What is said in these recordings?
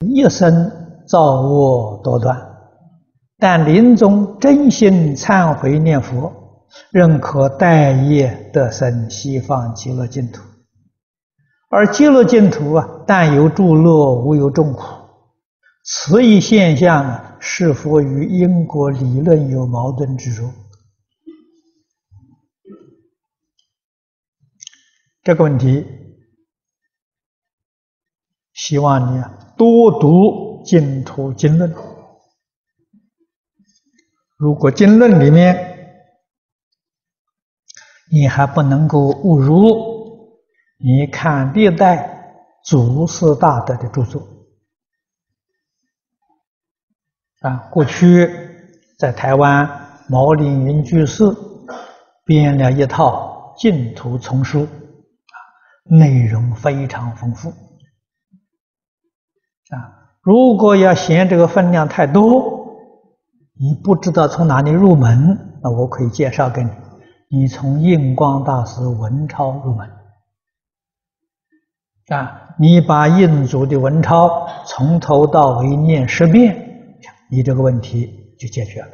一生造恶多端，但临终真心忏悔念佛，仍可带业得生西方极乐净土。而极乐净土啊，但有诸乐，无有众苦。此一现象是否与因果理论有矛盾之处？这个问题，希望你啊多读净土经论。如果经论里面你还不能够悟入，你看历代祖师大德的著作啊，过去在台湾毛凌云居士编了一套净土丛书。内容非常丰富啊！如果要嫌这个分量太多，你不知道从哪里入门，那我可以介绍给你。你从印光大师文钞入门啊！你把印祖的文钞从头到尾念十遍，你这个问题就解决了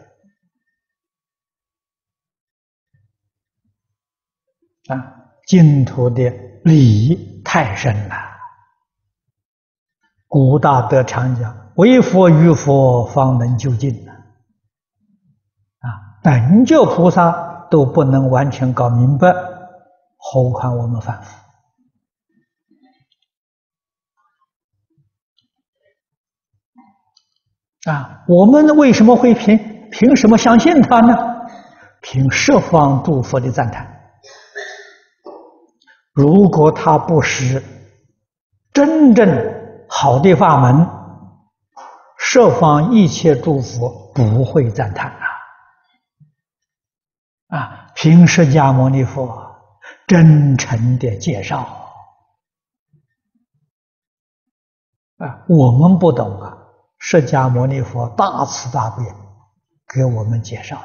啊！净土的。理太深了，古大德常讲：“唯佛与佛方能究竟。”啊，本觉菩萨都不能完全搞明白，何况我们凡夫？啊，我们为什么会凭凭什么相信他呢？凭十方诸佛的赞叹。如果他不是真正好的法门，设方一切诸佛不会赞叹啊！啊，凭释迦牟尼佛真诚的介绍啊，我们不懂啊，释迦牟尼佛大慈大悲给我们介绍。